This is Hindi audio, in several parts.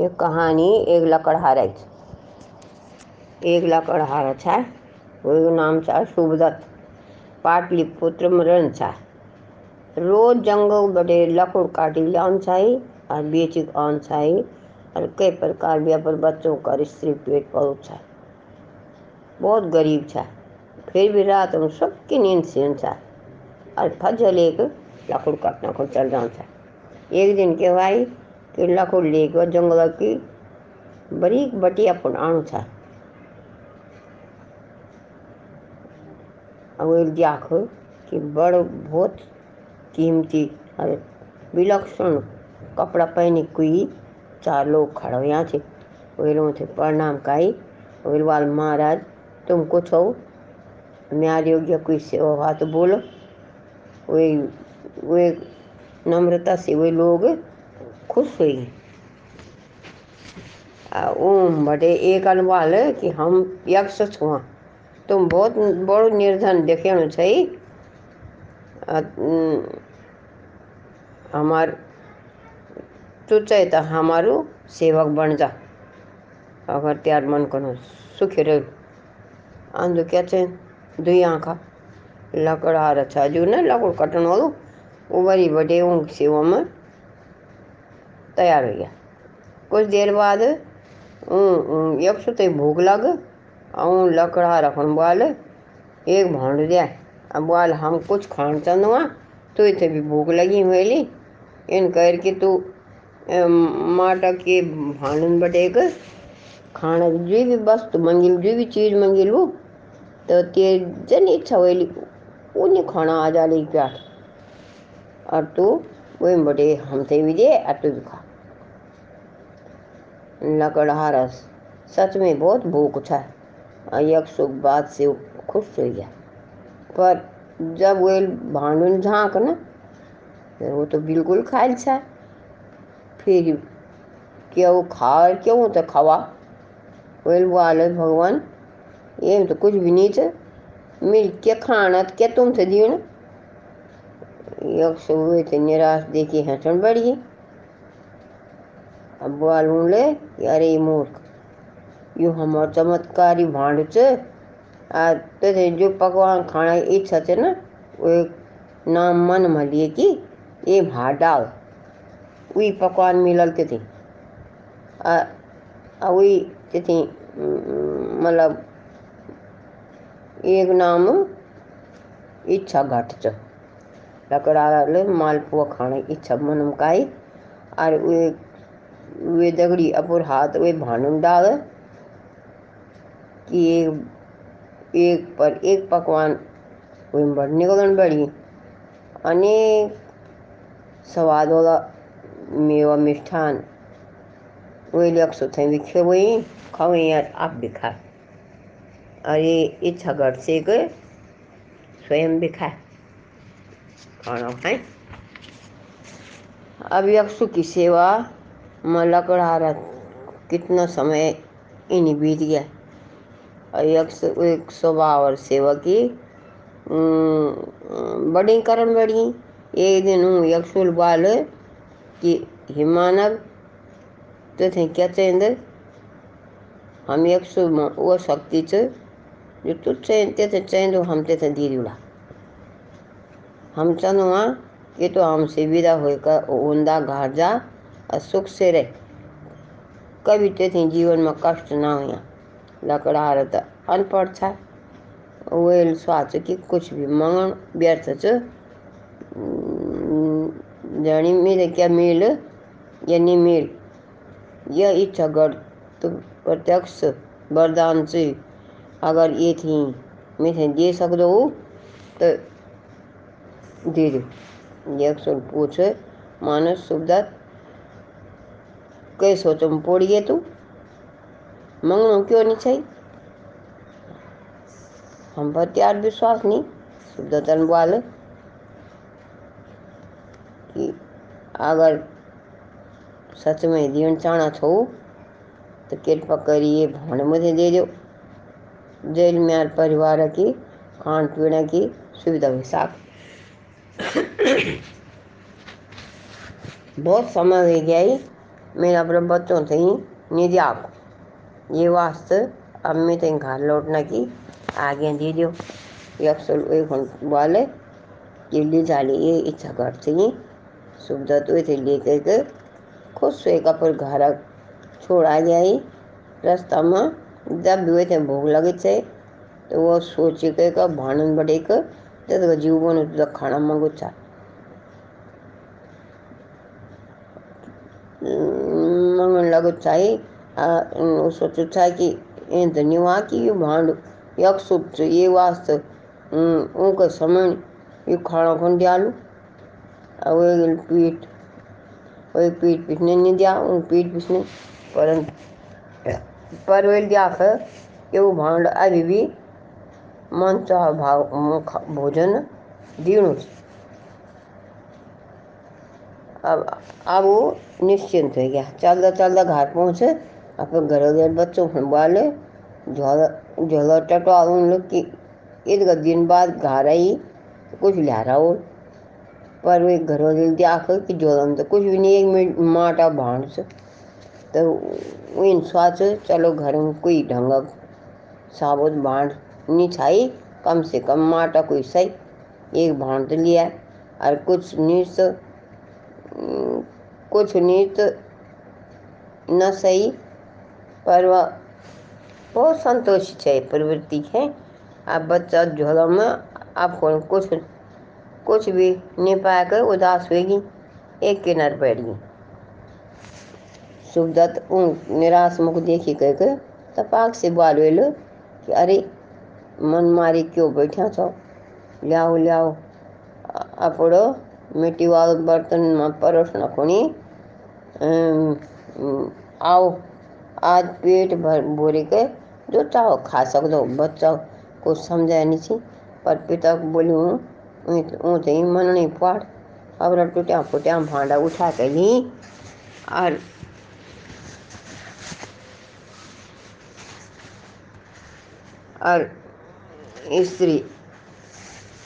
ये कहानी, एक लकड़हारा। एक लकड़हारा वो नाम था शुभदत्त पाटलिपुत्र में रहन था रोज जंगल बड़े लकड़ काटी लान छाई और बेची आन छाई और कई प्रकार भी पर बच्चों का स्त्री पेट था बहुत गरीब था फिर भी रात में सबकी नींद सीन था और फजल एक लकड़ काटना को चल था एक दिन के भाई कि लकड़ लेकर जंगल की बड़ी बटिया पर आणु था। और जाख कि बड़ बहुत कीमती और विलक्षण कपड़ा पहने कोई चार लोग खड़े यहाँ थे। वो थे प्रणाम काई। वो वाल महाराज, तुम कुछ हो? न्याय योग्य कोई सेवा हुआ तो बोलो। वे वे नम्रता से वे लोग खुश हुई। ओम, बड़े एक अनवाल कि हम यक्ष छुआ तुम बहुत, बड़ो निर्धन देखे छई हमार, तू चाहे तो हमारो सेवक बन जा। अगर त्यार मन करो, सुखी रह। आंदो क्या चाहे, दुई आँखा। लकड़ा रहा जो ना, लकड़ कटन वालो। वो बड़ी बड़े ऊँग सेवा में। तैयार हो गया। कुछ देर बाद यक्ष तो भूख लग और लकड़ा रखन बाल एक भांड दिया। अब बाल हम कुछ खान चंदवा तो इतने भी भूख लगी हुई इन कर के तू माटा के भांडन बटेक खाना जो भी वस्तु मंगिल, जो भी चीज़ मंगिल वो तो ते जन इच्छा हुई उन्हें खाना आ जा ली प्याट और तू? और तू भी खा। लकड़हारस सच में बहुत भूख था। एक सुख बात से खुश हो गया। पर जब वो भांडुन झाँक ना, वो तो बिल्कुल खायल छा फिर क्यों खा, क्यों तो खवा? वेल वाले भगवान, ये तो कुछ भी नहीं थे। मिल के खाना, क्या तुम थे दियो ना यक्ष हुए थे निराश देखी हंसन बढ़ी। अब वालू ले अरे मूर्ख, यू हमार चमत्कारी भांड च आ ते जो पकवान खाना इच्छा थे ना, वो नाम मन मलिए कि ये भात डाल वही पकवान मिलल थे। वही थे मतलब एक नाम इच्छा घट च लकड़ा ले मालपुआ खाने की इच्छा मन काई। और वे वे दगड़ी अपुर हाथ वे भांडन डाल कि एक एक पर एक पकवान वे बड़ निकलन बड़ी। अनेक स्वाद वाला मेवा मिष्ठान वे लक्ष्य थे भी खेवई खावे यार आप भी खा। और ये इच्छा घट से स्वयं भी खाए खाए अब यक्षु की सेवा में रहा कितना समय इन बीत गया। और एक स्वभाव और सेवा की बड़ी करण बड़ी। एक दिन हूँ यक्षुल बाल कि हिमानव तो थे क्या चेंद? हम यक्षु वो शक्ति च, जो तू चैन ते चैन हम ते थे दी उड़ा। हम चनुआ ये तो हमसे विदा होकर ऊंदा घर जा और सुख से रहे। कभी ते थे जीवन में कष्ट ना हुआ लकड़ा रहता अनपढ़ था। वेल स्वाच की कुछ भी मंगन व्यर्थ च। जानी मेरे क्या मिल, या नहीं मिल। यह इच्छा गढ़ तो प्रत्यक्ष वरदान से अगर ये थी, मैं दे सक दो तो यक्ष पूछ, मानस सुबदत कैसे तुम पोड़िए तू? मंगनो क्यों नहीं चाहिए? हम पर त्यार विश्वास नहीं। सुबदतन बोल कि अगर सच में जीवन चाणा छो तो कृपा करिए भाण मुझे दे दो। जेल में परिवार की, खान पीने की सुविधा हुई साफ़। बहुत समय हो गया ही मैं अपने बच्चों से निध्या ये वास्ते मैं तें घर लौटना की आगे दे दो वाले ये ले ये इच्छा करते सुविधा तो थे लेकर के खुद से एक पर घर छोड़ा गया ही। रास्ता में जब भी थे भूख लगे थे तो वो सोचे के का भानन बढ़े के तो जीव बनो तो चा मंगन लगो चाहिए सोचो चाहे कि तो की ये भांड यक सुप ये वास्ते उनका समय ये खाना कौन दियालू और पीठ वही पीठ पिछने नहीं दिया उन पीठ पिछने पर पर वे दिया वो भांड अभी भी मन चाह भाव भोजन दीणु अब अब वो निश्चिंत हो गया चलता चलता घर पहुँचे, अपने घर गए बच्चों बाले झोला झोला टटवा उन लोग की, एक दिन बाद घर आई, कुछ ला रहा हो पर वो घर दिल आकर कि झोला में तो कुछ भी नहीं, एक मिनट माटा भाण से तो इन सोच चलो घर में कोई ढंग साबुत भांड नहीं छाई कम से कम माटा कोई सही। एक भांड तो लिया और कुछ तो कुछ तो न सही, पर वह बहुत संतोष है प्रवृत्ति है। अब बच्चा झोला में आपको कुछ कुछ भी नहीं पाकर उदास होगी एक किनार बैठ गई सुखदत्त निराश मुख देखी कह के तपाक से बाल वेलो कि अरे मन मारी क्यों बैठा छो लियाओ वालो बर्तन में परोस न खुणी आओ, आज पेट भर बोरे के जो चाहो खा सकते बच्चा को समझाया नहीं थी पर पिता को बोली हूँ ऊँ ही मन नहीं पाड़। अब टूटिया फुटिया भांडा उठा के ली। और और स्त्री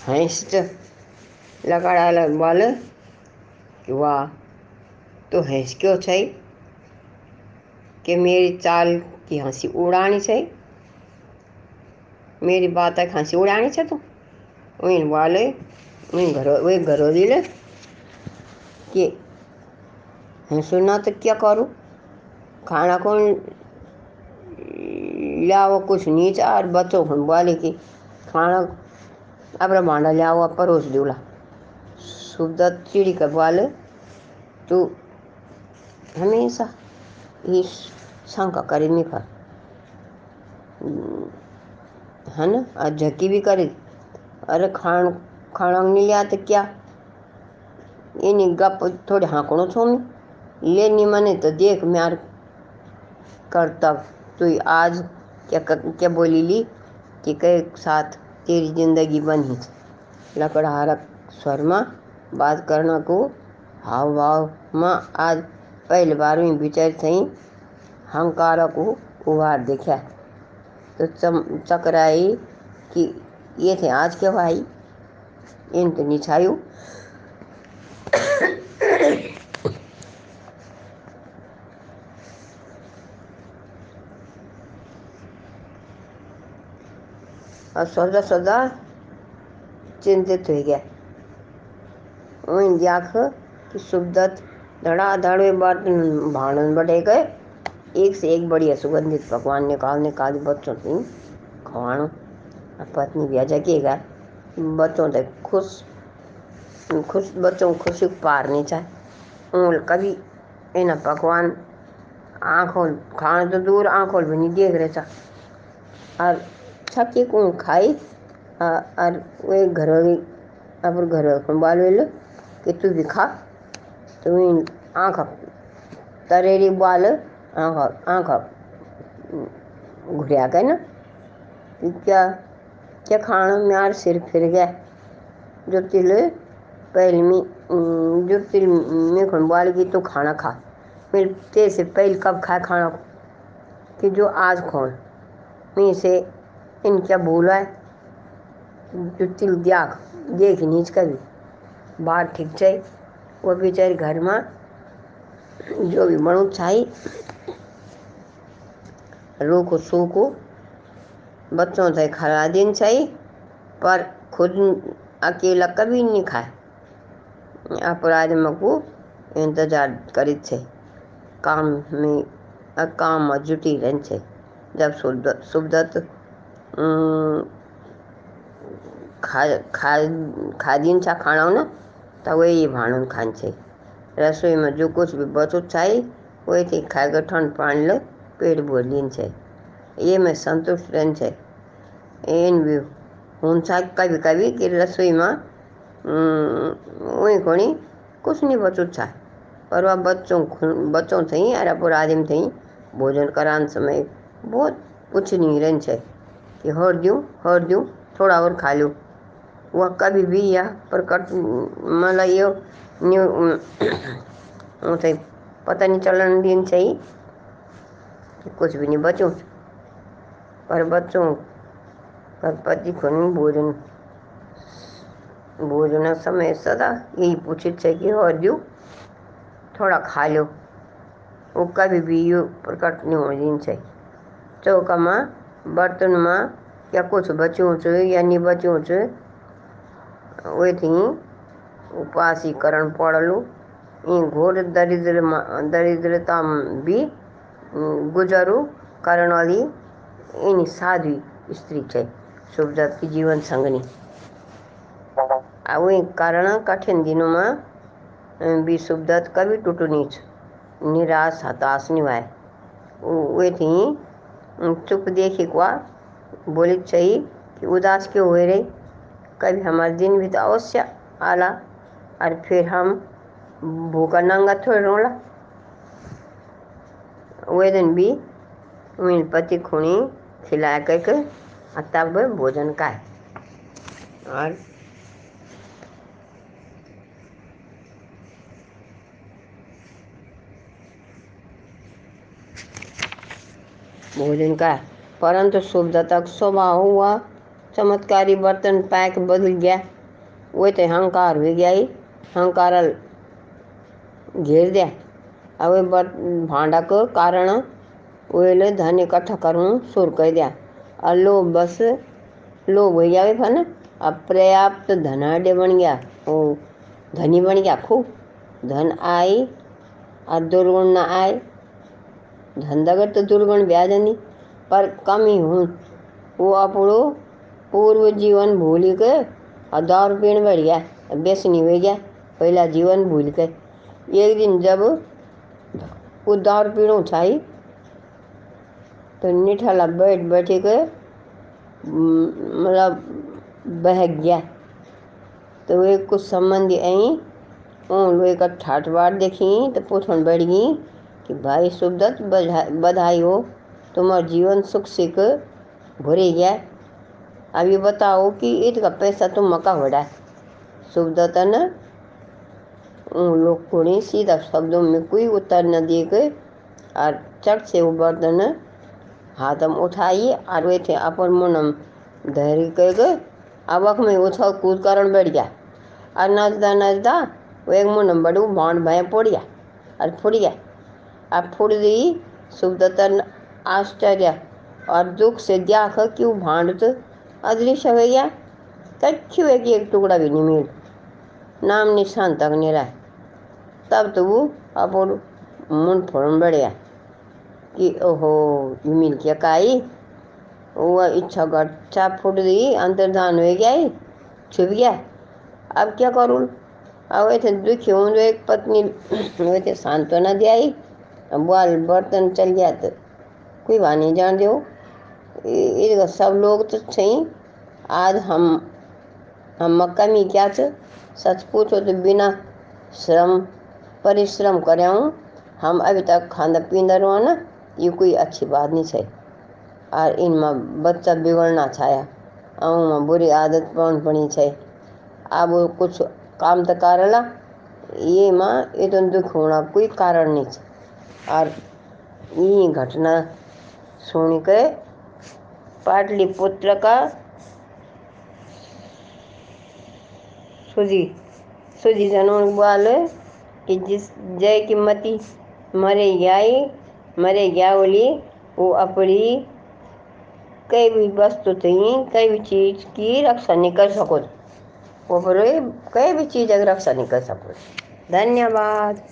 हैंस्ट बोले कि वाह तो हैंस क्यों चाहिए कि मेरी चाल की हँसी उड़ानी चाहिए मेरी बात है हँसी उड़ानी चाहिए तो? वही वाले वही घर वही घरों दिले कि हंसो ना तो क्या करूँ? खाना कौन लाओ, कुछ नीच और बच्चों को बोले कि भांडा लाओ परोस दूला सुविधा चिड़ी का बोले तू हमेशा ही शंका करे नहीं कर है ना और झकी भी करे अरे खान खाना नहीं लिया तो क्या ये नहीं गप थोड़े हाँकड़ो छो मैं ले नहीं मने तो देख म्यार करता तू आज क्या क्या बोली ली कि के साथ तेरी ज़िंदगी बनी। लकड़हारक स्वर में बात करना को हाव भाव में आज पहली बार में विचार थी हंकार को उभार देखा तो चम, चकराई कि ये थे आज के भाई। इन तो निछायु और सौदा सौदा चिंतित हो गया। जाख कि सुबदत धड़ाधड़ में बर्तन भाड़न बढ़े गए। एक से एक बढ़िया सुगंधित पकवान निकाल निकाल बच्चों की खवाणो। पत्नी भी जगेगा बच्चों तक खुश खुश, बच्चों को खुशी पार नहीं चाहे। ऊल कभी इन पकवान आँखों, खाने तो दूर आँखों भी नहीं देख रहे था। और छक्की को खाई और वे घर अब घर बाल वेलो कि तू भी खा तो इन आँख तरेरी बाल आँख आँख घुरिया गए ना क्या क्या खाना म्यार सिर फिर गया जो तिल पहले में जो तिल में खुन बाल की तो खाना खा ते से पहले कब खाए खाना कि जो आज खोन मैं से इन क्या भूला है? जो तिल दिया, देख नीच कभी बाहर ठीक चाहिए वो बेचारे घर में जो भी बनू चाहिए रूखो सूखो बच्चों से खिला देना चाहिए पर खुद अकेला कभी नहीं खाए। अपराध में को इंतज़ार करे छे। काम में काम में जुटी रहन जब सुबदत छा खाना ना तो वही भाणुन खान छे रसोई में जो कुछ भी बचो चाहिए वही थी ठंड पानी लो पेट भर लीन छे ये मैं संतुष्ट रहन छे इन भी हुन्छ कभी कभी कि रसोई में वही कोनी कुछ नहीं बचो छा पर वह बच्चों बच्चों थे अरे पूरा आदमी थे भोजन करान समय बहुत कुछ नहीं रहन छे कि हर दूँ हर दूँ थोड़ा और खा लो। वह कभी भी या प्रकट मतलब ये पता नहीं चलन दिन चाहिए। कुछ भी नहीं बचो पर बच्चों, पर पति को नहीं, भोजन भोजन समय सदा यही पूछित है कि और दू थोड़ा खा लो। वो कभी भी यू प्रकट नहीं हो दिन से चौका में बर्तन में या कुछ बच्चों से या नहीं बच्चों से वे थी उपासीकरण पड़लू। इन घोर दरिद्र दरिद्रता भी गुजरू करण वाली इन साध्वी स्त्री है शुभदत्त की जीवन संगनी। वही कारण कठिन दिनों में भी शुभदत्त कभी टूटू नीच, निराश हताश नहीं वे थी चुप देखी कुआ बोली चाहिए कि उदास क्यों हुए रही? कभी हमारे दिन भी तो अवश्य आला, और फिर हम भूखा नंगा थोड़े रोला। वे दिन भी पति खूनी खिला करके तब भोजन का है और भोजन का परंतु शुभदा तक स्वभाव हुआ, चमत्कारी बर्तन पैक बदल गया। वो तो हंकार हो गया ही हंकार घेर दिया। अब भांडा को कारण वे धन इकट्ठा करूँ सुर कर दिया। और लोभ बस लोभ हो गया फन, अब पर्याप्त धनाढ़ बन गया। वो धनी बन गया, खूब। धन आई और दुर्गुण न आए दुर्गुण ब्याज नहीं पर कमी हूँ वो अपनो पूर्व जीवन भूल के दारू पीण बढ़ गया बेसनी हो गया, पहला जीवन भूल के। एक दिन जब वो दारू पीणो छाई तो निठाला बैठ बैठे के मतलब बह गया। तो वे कुछ संबंधी आई उन लोग का ठाठ बाट देखी तो पूछन बैठ गई कि भाई सुबदत्त बधाई हो, तुम्हारा जीवन सुख सिख भरे गया अब ये बताओ कि ईद का पैसा तुम मका बढ़ा सुबदत्त ने? लोग को सीधा शब्दों में कोई उत्तर न दे के और चट से वो बर्तन हाथ में उठाइए और वे थे अपन मुनम धैर्य कह गए अवक में उछल कूद कारण बैठ गया और नचदा नचदा वो एक मुनम बड़ू भांड भय पड़ गया और फुट गया अब फुट दी सुबदतन आश्चर्य और दुख से देख कि वो भांड तो अदृश्य हो गया। कच्छु है कि एक टुकड़ा भी नहीं मिल। नाम निशान तक नहीं रहा। तब तो वो अपन मुंड फोड़न बढ़ गया कि ओहो मिल क्या काई? वो इच्छा गच्छा फूट दी अंतर्धान हो गया ही छुप गया। अब क्या करूँ? अब वैसे दुखी हूँ जो एक पत्नी वैसे सांत्वना दिया ही बाल बर्तन चल गया तो कोई बात नहीं, जान दो सब लोग तो सही। आज हम हम कमी क्या च सच पूछो तो बिना श्रम, परिश्रम करे हम अभी तक खाना पींदा रहो ना, ये कोई अच्छी बात नहीं है और इनमें बच्चा बिगड़ना छाया में बुरी आदत पौन पड़ी है अब कुछ काम तो करला ये माँ, ये तो दुख होना कोई कारण नहीं है और ये घटना सुन के पाटलिपुत्र का सुजी सुजी जनों वाले कि जिस जय की मती मरे जाई मरे जाओली, वो अपनी कई भी वस्तु थी, कई भी चीज़ की रक्षा नहीं कर सको वो कई भी चीज़ अगर रक्षा नहीं कर सको धन्यवाद।